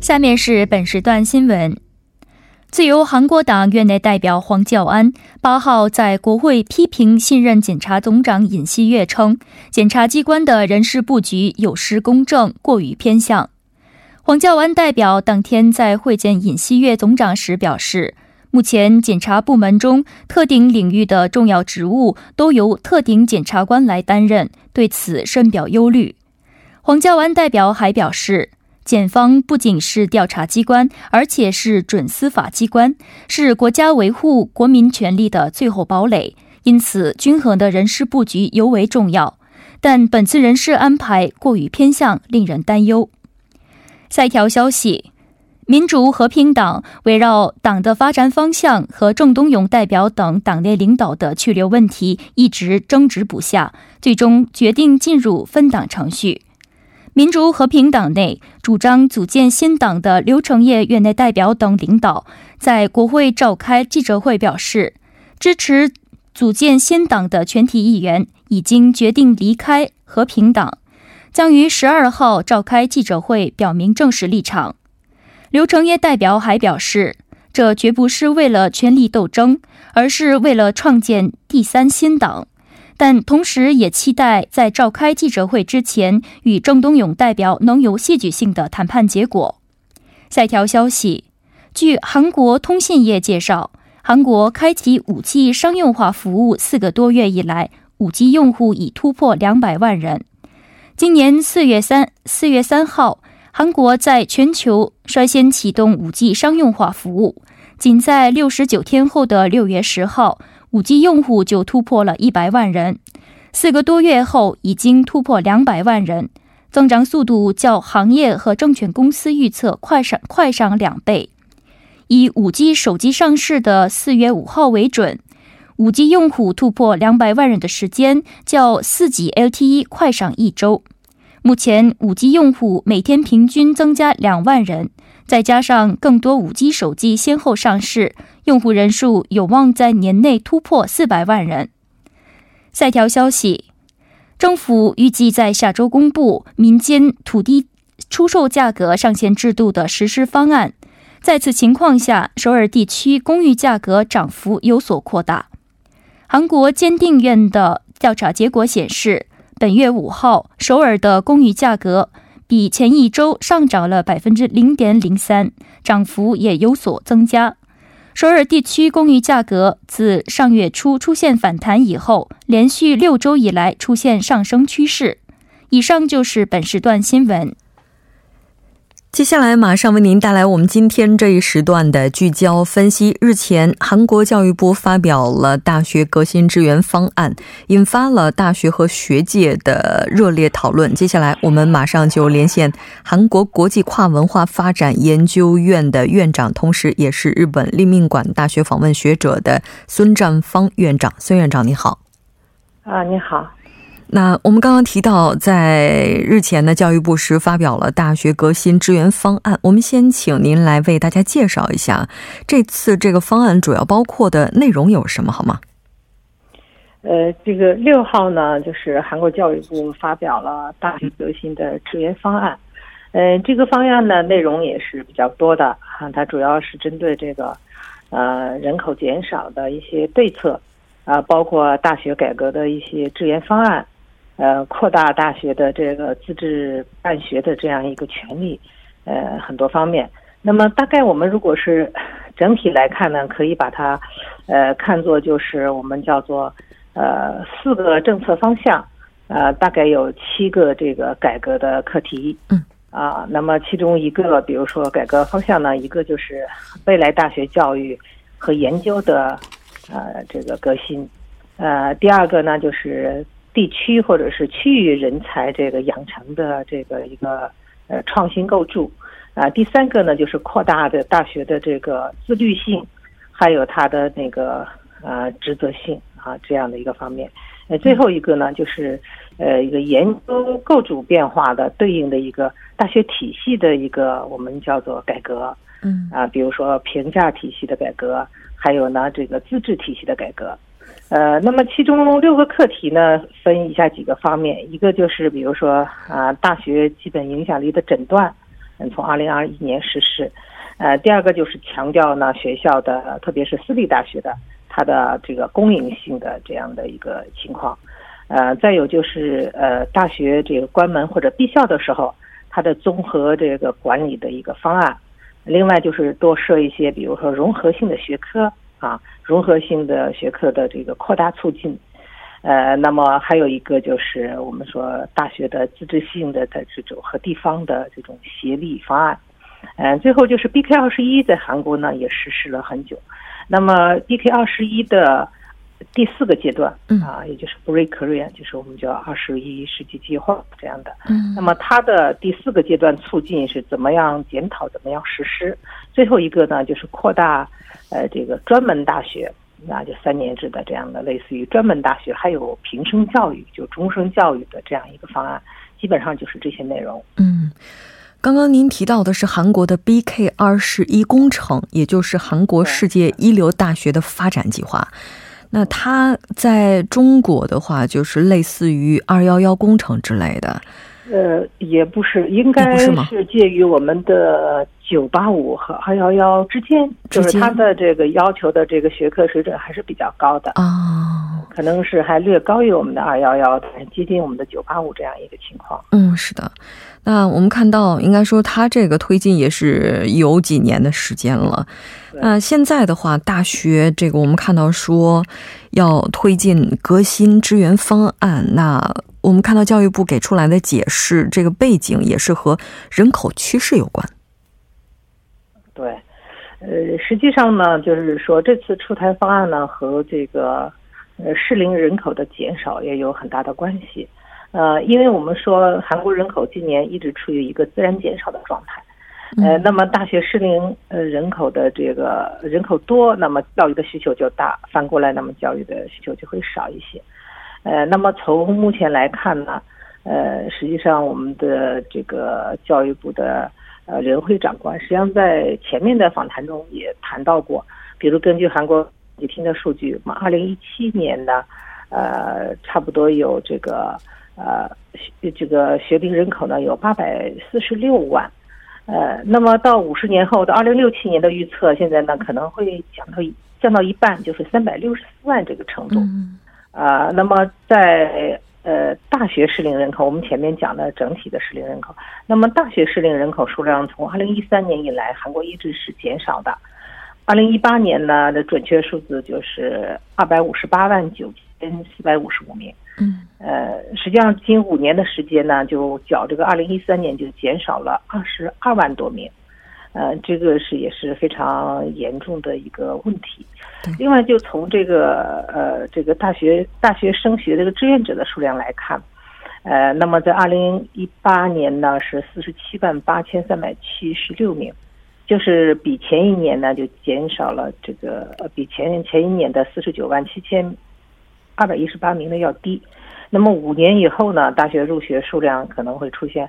下面是本时段新闻。自由韩国党院内代表黄教安八号在国会批评信任检察总长尹锡悦，称检察机关的人事布局有失公正，过于偏向。黄教安代表当天在会见尹锡悦总长时表示，目前检察部门中特定领域的重要职务都由特定检察官来担任，对此深表忧虑。黄教安代表还表示。检方不仅是调查机关，而且是准司法机关，是国家维护国民权利的最后堡垒。因此，均衡的人事布局尤为重要。但本次人事安排过于偏向，令人担忧。下一条消息：民主和平党围绕党的发展方向和郑东勇代表等党内领导的去留问题一直争执不下，最终决定进入分党程序。民主和平党内主张组建新党的刘成业院内代表等领导在国会召开记者会，表示支持组建新党的全体议员已经决定离开和平党，将于十二号召开记者会表明正式立场。刘成业代表还表示，这绝不是为了权力斗争，而是为了创建第三新党。但同时也期待在召开记者会之前，与郑东勇代表能有戏剧性的谈判结果。下一条消息，据韩国通信业介绍，韩国开启五 G 商用化服务四个多月以来，五 G 用户已突破两百万人。今年四月三四月三号，韩国在全球率先启动五 G 商用化服务，仅在六十九天后的六月十号。五 G 用户就突破了一百万人，四个多月后已经突破两百万人，增长速度较行业和证券公司预测快上快上两倍。以五 G 手机上市的四月五号为准，五 G 用户突破两百万人的时间较四 G LTE 快上一周。目前五 G 用户每天平均增加两万人。再加上更多五 G 手机先后上市，用户人数有望在年内突破四百万人。下条消息，政府预计在下周公布民间土地出售价格上限制度的实施方案。在此情况下，首尔地区公寓价格涨幅有所扩大。韩国鉴定院的调查结果显示，本月五号首尔的公寓价格。比前一周上涨了百分之零点零三，涨幅也有所增加。首尔地区公寓价格自上月初出现反弹以后，连续六周以来出现上升趋势。以上就是本时段新闻。接下来马上为您带来我们今天这一时段的聚焦分析。日前，韩国教育部发表了大学革新支援方案，引发了大学和学界的热烈讨论。接下来，我们马上就连线韩国国际跨文化发展研究院的院长，同时也是日本立命馆大学访问学者的孙占芳院长。孙院长，你好。啊，你好。那我们刚刚提到，在日前呢，教育部是发表了大学革新支援方案。我们先请您来为大家介绍一下，这次这个方案主要包括的内容有什么，好吗？呃，这个六号呢，就是韩国教育部发表了大学革新的支援方案。呃，这个方案呢内容也是比较多的啊，它主要是针对这个呃人口减少的一些对策啊，包括大学改革的一些支援方案，呃，扩大大学的这个自治办学的这样一个权利，呃，很多方面。那么大概我们如果是整体来看呢，可以把它呃看作就是我们叫做呃四个政策方向，呃，大概有七个这个改革的课题。嗯。啊，那么其中一个，比如说改革方向呢，一个就是未来大学教育和研究的呃这个革新，呃，第二个呢就是地区或者是区域人才这个养成的这个一个呃创新构筑，啊，第三个呢就是扩大的大学的这个自律性，还有它的那个呃职责性啊这样的一个方面，呃，最后一个呢就是呃一个研究构筑变化的对应的一个。大学体系的一个我们叫做改革，嗯。啊，比如说评价体系的改革，还有呢这个资质体系的改革，呃，那么其中六个课题呢分以下几个方面，一个就是比如说啊大学基本影响力的诊断，嗯，从二零二一年实施，呃，第二个就是强调呢学校的特别是私立大学的它的这个公营性的这样的一个情况，呃，再有就是呃大学这个关门或者闭校的时候。它的综合这个管理的一个方案，另外就是多设一些，比如说融合性的学科啊，融合性的学科的这个扩大促进，呃，那么还有一个就是我们说大学的自治性的的这种和地方的这种协力方案，嗯，最后就是 BK 二十一在韩国呢也实施了很久，那么 BK 二十一的。第四个阶段啊，也就是 Break Korea，就是我们叫二十一世纪计划这样的。嗯，那么它的第四个阶段促进是怎么样检讨，怎么样实施？最后一个呢，就是扩大呃这个专门大学，那就三年制的这样的，类似于专门大学，还有平生教育，就终生教育的这样一个方案，基本上就是这些内容。嗯，刚刚您提到的是韩国的 BK 二十一工程，也就是韩国世界一流大学的发展计划。那它在中国的话，就是类似于“二幺幺”工程之类的。呃，也不是，应该是介于我们的“九八五”和“二幺幺”之间，就是它的这个要求的这个学科水准还是比较高的啊，可能是还略高于我们的“二幺幺”，接近我们的“九八五”这样一个情况。嗯，是的。那我们看到，应该说它这个推进也是有几年的时间了。那现在的话，大学这个我们看到说要推进革新支援方案，那我们看到教育部给出来的解释，这个背景也是和人口趋势有关。对，呃，实际上呢，就是说这次出台方案呢和这个呃适龄人口的减少也有很大的关系。呃，因为我们说韩国人口今年一直处于一个自然减少的状态。呃，那么大学适龄呃人口的这个人口多，那么教育的需求就大；反过来，那么教育的需求就会少一些。呃，那么从目前来看呢，呃，实际上我们的这个教育部的呃任会长官，实际上在前面的访谈中也谈到过，比如根据韩国你听的数据，嘛，二零一七年呢，呃，差不多有这个呃这个学龄人口呢有八百四十六万。呃，那么到五十年后的二零六七年的预测，现在呢可能会降到降到一半，就是三百六十四万这个程度。啊，那么在呃大学适龄人口，我们前面讲的整体的适龄人口，那么大学适龄人口数量从二零一三年以来，韩国一直是减少的。二零一八年呢的准确数字就是二百五十八万九千四百五十五名。嗯，呃，实际上近五年的时间呢，就较这个二零一三年就减少了二十二万多名，呃，这个是也是非常严重的一个问题。另外，就从这个呃这个大学大学升学这个志愿者的数量来看，呃，那么在二零一八年呢是四十七万八千三百七十六名，就是比前一年呢就减少了这个呃比前前一年的四十九万七千。二百一十八名的要低，那么五年以后呢？大学入学数量可能会出现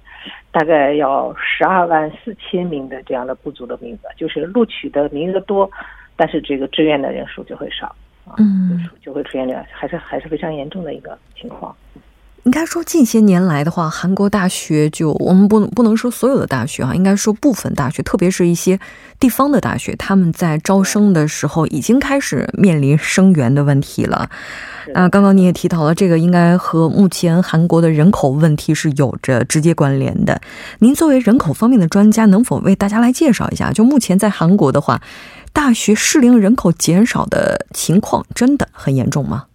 大概要十二万四千名的这样的不足的名额，就是录取的名额多，但是这个志愿的人数就会少啊，就会出现这样还是还是非常严重的一个情况。应该说，近些年来的话，韩国大学就我们不不能说所有的大学啊，应该说部分大学，特别是一些地方的大学，他们在招生的时候已经开始面临生源的问题了。那，刚刚你也提到了，这个应该和目前韩国的人口问题是有着直接关联的。您作为人口方面的专家，能否为大家来介绍一下？就目前在韩国的话，大学适龄人口减少的情况真的很严重吗？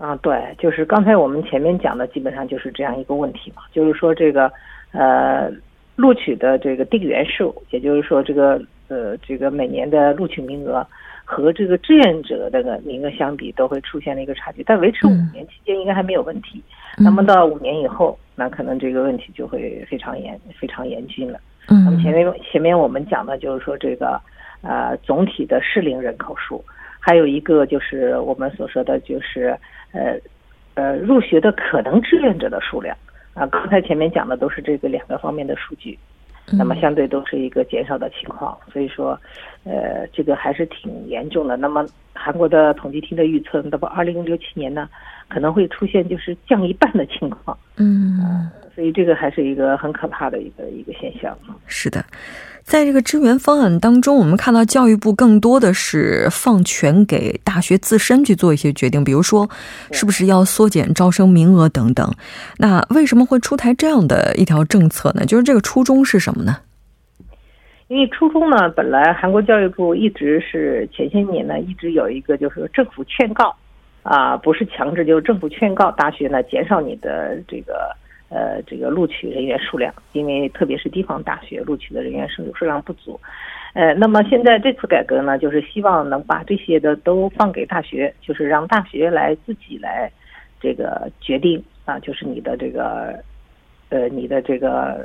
啊，对，就是刚才我们前面讲的，基本上就是这样一个问题嘛，就是说这个呃录取的这个定员数，也就是说这个呃这个每年的录取名额和这个志愿者这个名额相比，都会出现了一个差距。但维持五年期间应该还没有问题，那么到五年以后，那可能这个问题就会非常严非常严峻了。那么前面前面我们讲的就是说这个呃总体的适龄人口数，还有一个就是我们所说的就是。呃，呃，入学的可能志愿者的数量啊，刚才前面讲的都是这个两个方面的数据，那么相对都是一个减少的情况，所以说，呃，这个还是挺严重的。那么韩国的统计厅的预测，那么二零六七年呢，可能会出现就是降一半的情况，嗯，所以这个还是一个很可怕的一个一个现象。是的。在这个支援方案当中，我们看到教育部更多的是放权给大学自身去做一些决定，比如说是不是要缩减招生名额等等。那为什么会出台这样的一条政策呢？就是这个初衷是什么呢？因为初衷呢，本来韩国教育部一直是前些年呢，一直有一个就是政府劝告啊，不是强制，就是政府劝告大学呢减少你的这个。呃，这个录取人员数量，因为特别是地方大学录取的人员数数量不足，呃，那么现在这次改革呢，就是希望能把这些的都放给大学，就是让大学来自己来这个决定啊，就是你的这个呃你的这个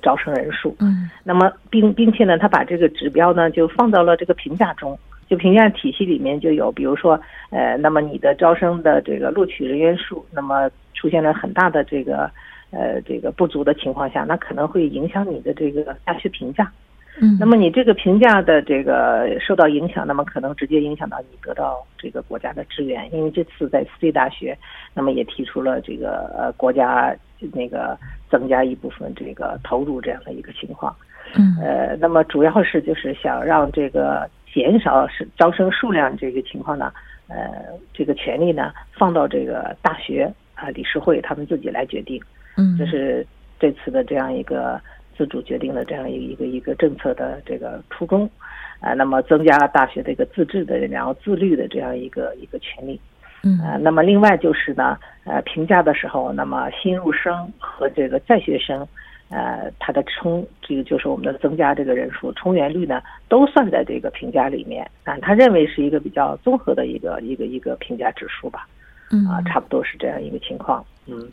招生人数。嗯。那么并并且呢，他把这个指标呢就放到了这个评价中，就评价体系里面就有，比如说呃，那么你的招生的这个录取人员数，那么出现了很大的这个。呃，这个不足的情况下，那可能会影响你的这个大学评价。嗯，那么你这个评价的这个受到影响，那么可能直接影响到你得到这个国家的支援。因为这次在私立大学，那么也提出了这个呃国家那个增加一部分这个投入这样的一个情况。嗯，呃，那么主要是就是想让这个减少是招生数量这个情况呢，呃，这个权利呢放到这个大学啊理事会他们自己来决定。嗯，这是这次的这样一个自主决定的这样一个一个政策的这个初衷，啊，那么增加了大学的一个自治的然后自律的这样一个一个权利，嗯，啊，那么另外就是呢，呃，评价的时候，那么新入生和这个在学生，呃，他的充这个就是我们的增加这个人数充员率呢，都算在这个评价里面，啊，他认为是一个比较综合的一个一个一个评价指数吧，嗯，啊，差不多是这样一个情况，嗯。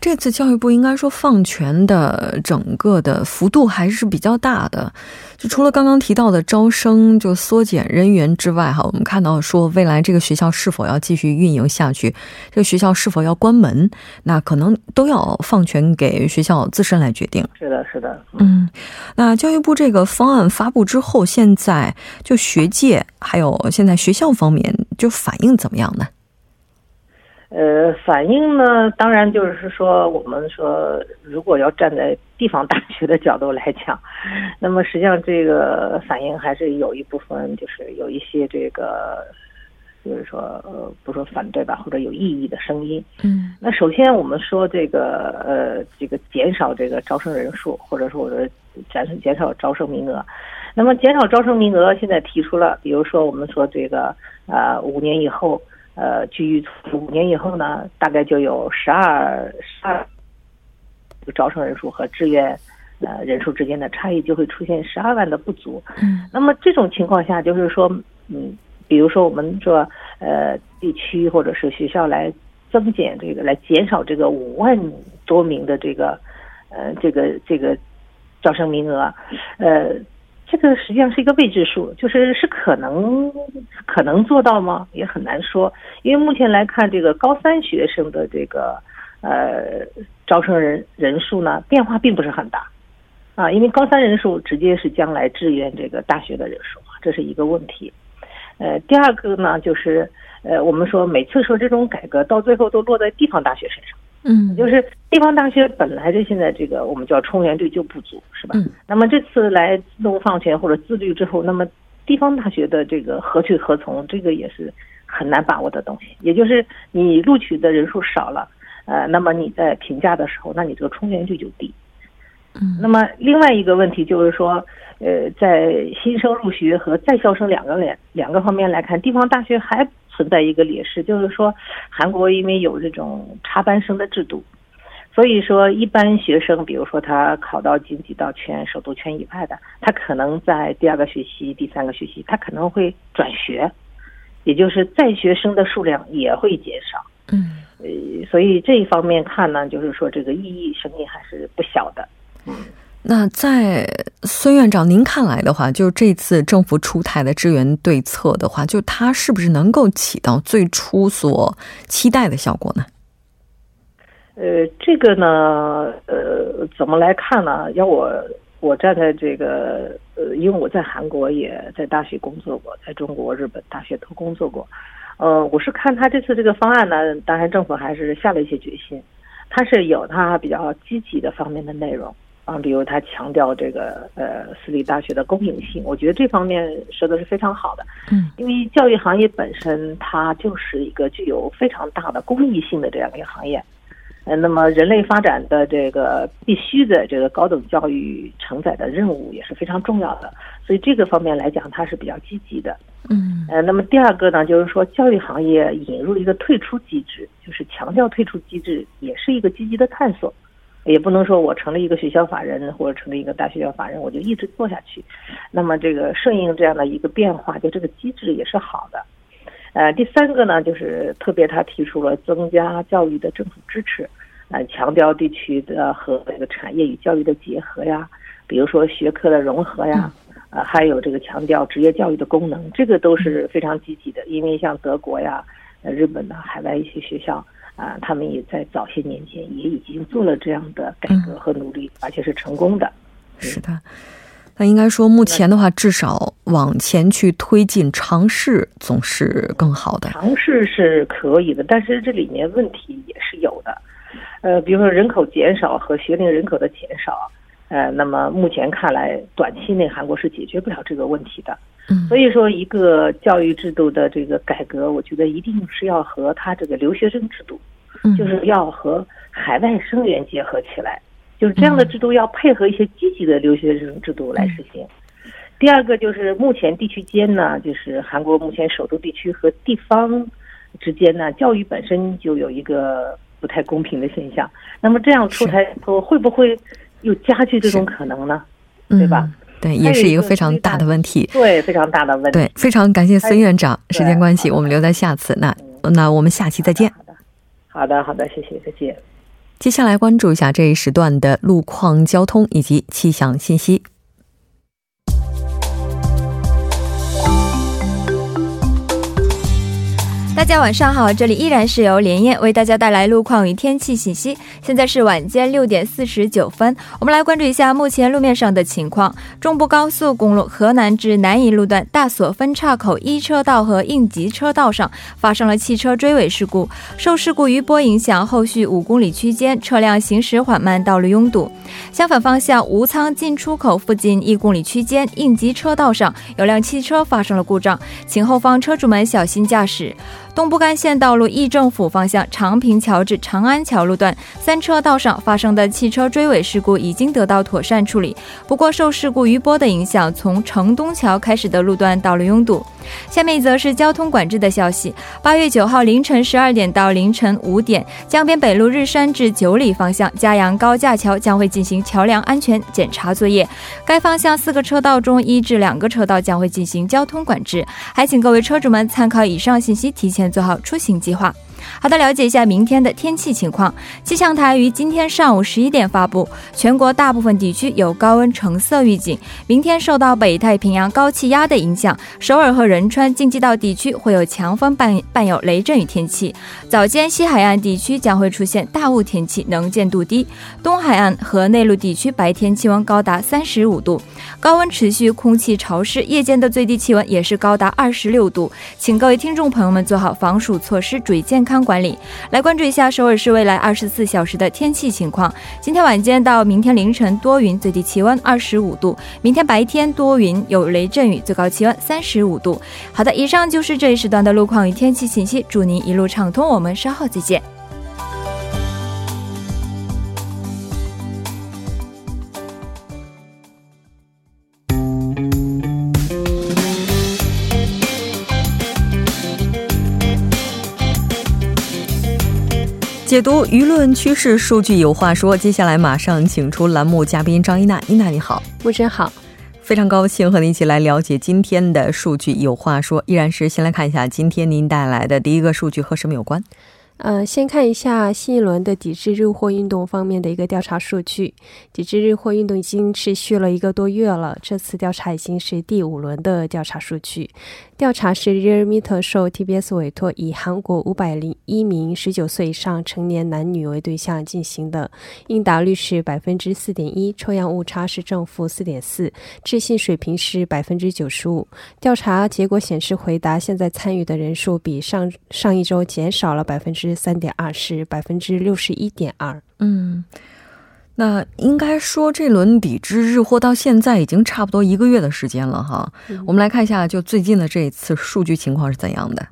这次教育部应该说放权的整个的幅度还是比较大的，就除了刚刚提到的招生就缩减人员之外，哈，我们看到说未来这个学校是否要继续运营下去，这个学校是否要关门，那可能都要放权给学校自身来决定。是的，是的，嗯，那教育部这个方案发布之后，现在就学界还有现在学校方面就反应怎么样呢？呃，反应呢，当然就是说，我们说，如果要站在地方大学的角度来讲，那么实际上这个反应还是有一部分，就是有一些这个，就是说，呃，不说反对吧，或者有异议的声音。嗯。那首先我们说这个，呃，这个减少这个招生人数，或者说我的减减少招生名额。那么减少招生名额，现在提出了，比如说我们说这个，呃，五年以后。呃，据五年以后呢，大概就有十二十二招生人数和志愿呃人数之间的差异就会出现十二万的不足。嗯，那么这种情况下，就是说，嗯，比如说我们说呃地区或者是学校来增减这个，来减少这个五万多名的这个呃这个这个招生名额，呃。这个实际上是一个未知数，就是是可能可能做到吗？也很难说，因为目前来看，这个高三学生的这个呃招生人人数呢变化并不是很大啊，因为高三人数直接是将来志愿这个大学的人数，这是一个问题。呃，第二个呢，就是呃我们说每次说这种改革到最后都落在地方大学身上嗯，就是地方大学本来就现在这个我们叫充员率就不足，是吧？嗯。那么这次来自动放权或者自律之后，那么地方大学的这个何去何从，这个也是很难把握的东西。也就是你录取的人数少了，呃，那么你在评价的时候，那你这个充员率就低。嗯。那么另外一个问题就是说，呃，在新生入学和在校生两个两两个方面来看，地方大学还。存在一个劣势，就是说，韩国因为有这种插班生的制度，所以说一般学生，比如说他考到经济道圈、首都圈以外的，他可能在第二个学期、第三个学期，他可能会转学，也就是在学生的数量也会减少。嗯，呃，所以这一方面看呢，就是说这个意义声音还是不小的。嗯。那在孙院长您看来的话，就这次政府出台的支援对策的话，就它是不是能够起到最初所期待的效果呢？呃，这个呢，呃，怎么来看呢？要我我站在这个呃，因为我在韩国也在大学工作过，在中国、日本大学都工作过，呃，我是看他这次这个方案呢，当然政府还是下了一些决心，它是有它比较积极的方面的内容。啊，比如他强调这个呃私立大学的公平性，我觉得这方面说的是非常好的。嗯，因为教育行业本身它就是一个具有非常大的公益性的这样一个行业，呃，那么人类发展的这个必须的这个高等教育承载的任务也是非常重要的，所以这个方面来讲它是比较积极的。嗯，呃，那么第二个呢，就是说教育行业引入一个退出机制，就是强调退出机制，也是一个积极的探索。也不能说我成了一个学校法人或者成了一个大学校法人，我就一直做下去。那么这个顺应这样的一个变化，就这个机制也是好的。呃，第三个呢，就是特别他提出了增加教育的政府支持，呃，强调地区的和这个产业与教育的结合呀，比如说学科的融合呀，呃，还有这个强调职业教育的功能，这个都是非常积极的。因为像德国呀、日本的海外一些学校。啊，他们也在早些年间也已经做了这样的改革和努力，而且是成功的。是的，那应该说，目前的话，至少往前去推进尝试总是更好的。尝试是可以的，但是这里面问题也是有的。呃，比如说人口减少和学龄人口的减少，呃，那么目前看来，短期内韩国是解决不了这个问题的。所以说，一个教育制度的这个改革，我觉得一定是要和他这个留学生制度，就是要和海外生源结合起来，就是这样的制度要配合一些积极的留学生制度来实行。第二个就是目前地区间呢，就是韩国目前首都地区和地方之间呢，教育本身就有一个不太公平的现象。那么这样出台后，会不会又加剧这种可能呢？对吧？对，也是一个非常大的问题。对，非常大的问题。对，非常感谢孙院长。时间关系，我们留在下次。那那我们下期再见。好的，好的，好的，谢谢，再见。接下来关注一下这一时段的路况、交通以及气象信息。大家晚上好，这里依然是由连夜为大家带来路况与天气信息。现在是晚间六点四十九分，我们来关注一下目前路面上的情况。中部高速公路河南至南仪路段大锁分岔口一车道和应急车道上发生了汽车追尾事故，受事故余波影响，后续五公里区间车辆行驶缓慢，道路拥堵。相反方向吴仓进出口附近一公里区间应急车道上有辆汽车发生了故障，请后方车主们小心驾驶。东部干线道路议政府方向长平桥至长安桥路段三车道上发生的汽车追尾事故已经得到妥善处理，不过受事故余波的影响，从城东桥开始的路段道路拥堵。下面一则是交通管制的消息。八月九号凌晨十二点到凌晨五点，江边北路日山至九里方向嘉阳高架桥将会进行桥梁安全检查作业。该方向四个车道中一至两个车道将会进行交通管制，还请各位车主们参考以上信息，提前做好出行计划。好的，了解一下明天的天气情况。气象台于今天上午十一点发布，全国大部分地区有高温橙色预警。明天受到北太平洋高气压的影响，首尔和仁川京畿道地区会有强风伴伴有雷阵雨天气。早间西海岸地区将会出现大雾天气，能见度低。东海岸和内陆地区白天气温高达三十五度，高温持续，空气潮湿，夜间的最低气温也是高达二十六度。请各位听众朋友们做好防暑措施，注意健康。康管理。来关注一下首尔市未来二十四小时的天气情况。今天晚间到明天凌晨多云，最低气温二十五度；明天白天多云有雷阵雨，最高气温三十五度。好的，以上就是这一时段的路况与天气信息，祝您一路畅通。我们稍后再见。解读舆论趋势，数据有话说。接下来马上请出栏目嘉宾张一娜，一娜你好，木真好，非常高兴和您一起来了解今天的数据有话说。依然是先来看一下今天您带来的第一个数据和什么有关？呃，先看一下新一轮的抵制日货运动方面的一个调查数据。抵制日货运动已经持续了一个多月了，这次调查已经是第五轮的调查数据。调查是 Realme 的受 TBS 委托，以韩国五百零一名十九岁以上成年男女为对象进行的，应答率是百分之四点一，抽样误差是正负四点四，置信水平是百分之九十五。调查结果显示，回答现在参与的人数比上上一周减少了百分之三点二，是百分之六十一点二。嗯。那应该说，这轮抵制日货到现在已经差不多一个月的时间了哈。我们来看一下，就最近的这一次数据情况是怎样的。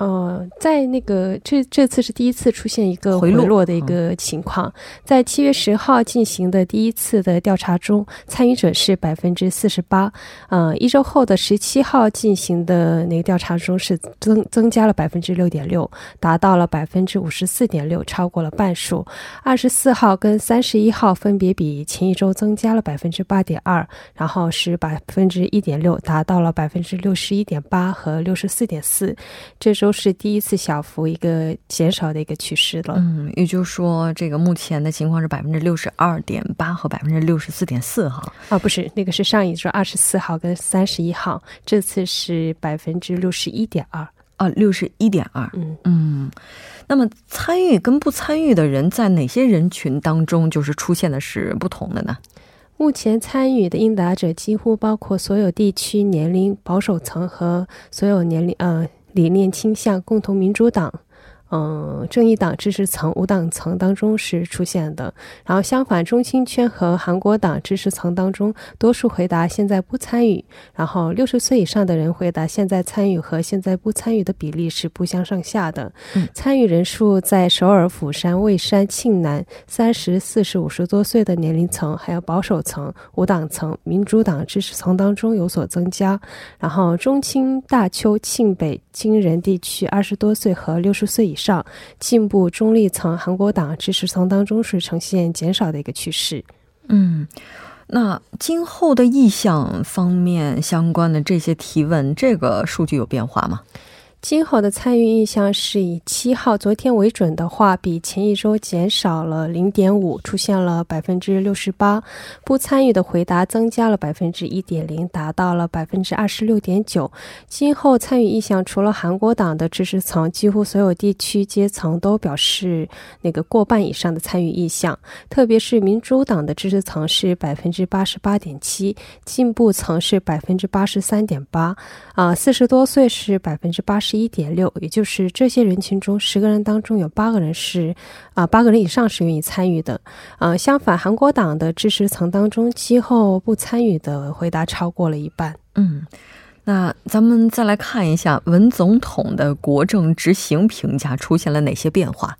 呃，在那个这这次是第一次出现一个回落的一个情况，在七月十号进行的第一次的调查中，参与者是百分之四十八。嗯，一周后的十七号进行的那个调查中是增增加了百分之六点六，达到了百分之五十四点六，超过了半数。二十四号跟三十一号分别比前一周增加了百分之八点二，然后是百分之一点六，达到了百分之六十一点八和六十四点四。这周。都是第一次小幅一个减少的一个趋势了。嗯，也就是说，这个目前的情况是百分之六十二点八和百分之六十四点四哈。啊，不是，那个是上一周二十四号跟三十一号，这次是百分之六十一点二啊，六十一点二。嗯嗯，那么参与跟不参与的人在哪些人群当中就是出现的是不同的呢？目前参与的应答者几乎包括所有地区、年龄、保守层和所有年龄呃。理念倾向，共同民主党。嗯，正义党支持层、无党层当中是出现的。然后相反，中青圈和韩国党支持层当中，多数回答现在不参与。然后六十岁以上的人回答现在参与和现在不参与的比例是不相上下的。参与人数在首尔、釜山、蔚山、庆南三十四十五十多岁的年龄层，还有保守层、无党层、民主党支持层当中有所增加。然后中青、大邱、庆北、京仁地区二十多岁和六十岁以。上进步中立层韩国党支持层当中是呈现减少的一个趋势。嗯，那今后的意向方面相关的这些提问，这个数据有变化吗？今后的参与意向是以七号昨天为准的话，比前一周减少了零点五，出现了百分之六十八；不参与的回答增加了百分之一点零，达到了百分之二十六点九。今后参与意向除了韩国党的支持层，几乎所有地区阶层都表示那个过半以上的参与意向，特别是民主党的支持层是百分之八十八点七，进步层是百分之八十三点八，啊，四十多岁是百分之八十。十一点六，也就是这些人群中十个人当中有八个人是啊，八个人以上是愿意参与的。呃，相反，韩国党的支持层当中，今后不参与的回答超过了一半。嗯，那咱们再来看一下文总统的国政执行评价出现了哪些变化。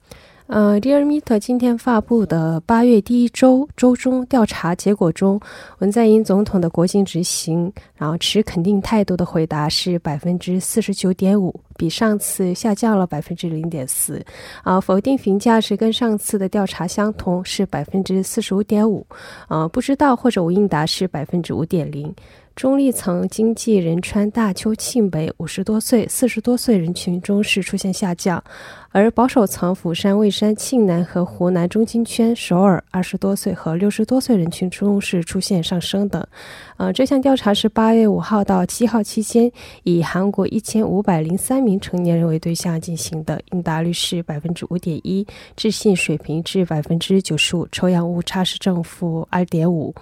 呃 d e a r m e 今天发布的八月第一周周中调查结果中，文在寅总统的国情执行，然后持肯定态度的回答是百分之四十九点五，比上次下降了百分之零点四。啊，否定评价是跟上次的调查相同，是百分之四十五点五。啊，不知道或者无应答是百分之五点零。中立层经济仁川大邱庆北五十多岁、四十多岁人群中是出现下降，而保守层釜山、蔚山、庆南和湖南中金圈、首尔二十多岁和六十多岁人群中是出现上升的。呃，这项调查是八月五号到七号期间，以韩国一千五百零三名成年人为对象进行的，应答率是百分之五点一，置信水平至百分之九十五，抽样误差是正负二点五。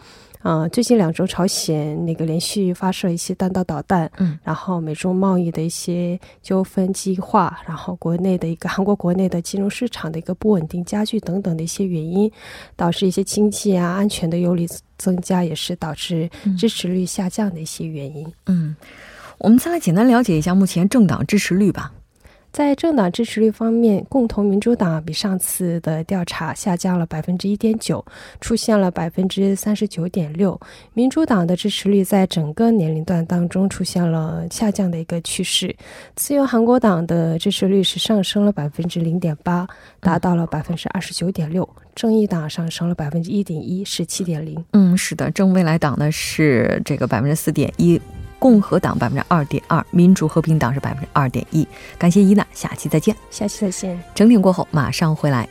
呃，最近两周朝鲜那个连续发射一些弹道导弹，嗯，然后美中贸易的一些纠纷激化，然后国内的一个韩国国内的金融市场的一个不稳定加剧等等的一些原因，导致一些经济啊安全的忧虑增加，也是导致支持率下降的一些原因。嗯，我们再来简单了解一下目前政党支持率吧。在政党支持率方面，共同民主党比上次的调查下降了百分之一点九，出现了百分之三十九点六。民主党的支持率在整个年龄段当中出现了下降的一个趋势。自由韩国党的支持率是上升了百分之零点八，达到了百分之二十九点六。正义党上升了百分之一点一，是七点零。嗯，是的，正未来党呢是这个百分之四点一。共和党百分之二点二，民主和平党是百分之二点一。感谢伊娜，下期再见。下期再见。整点过后马上回来。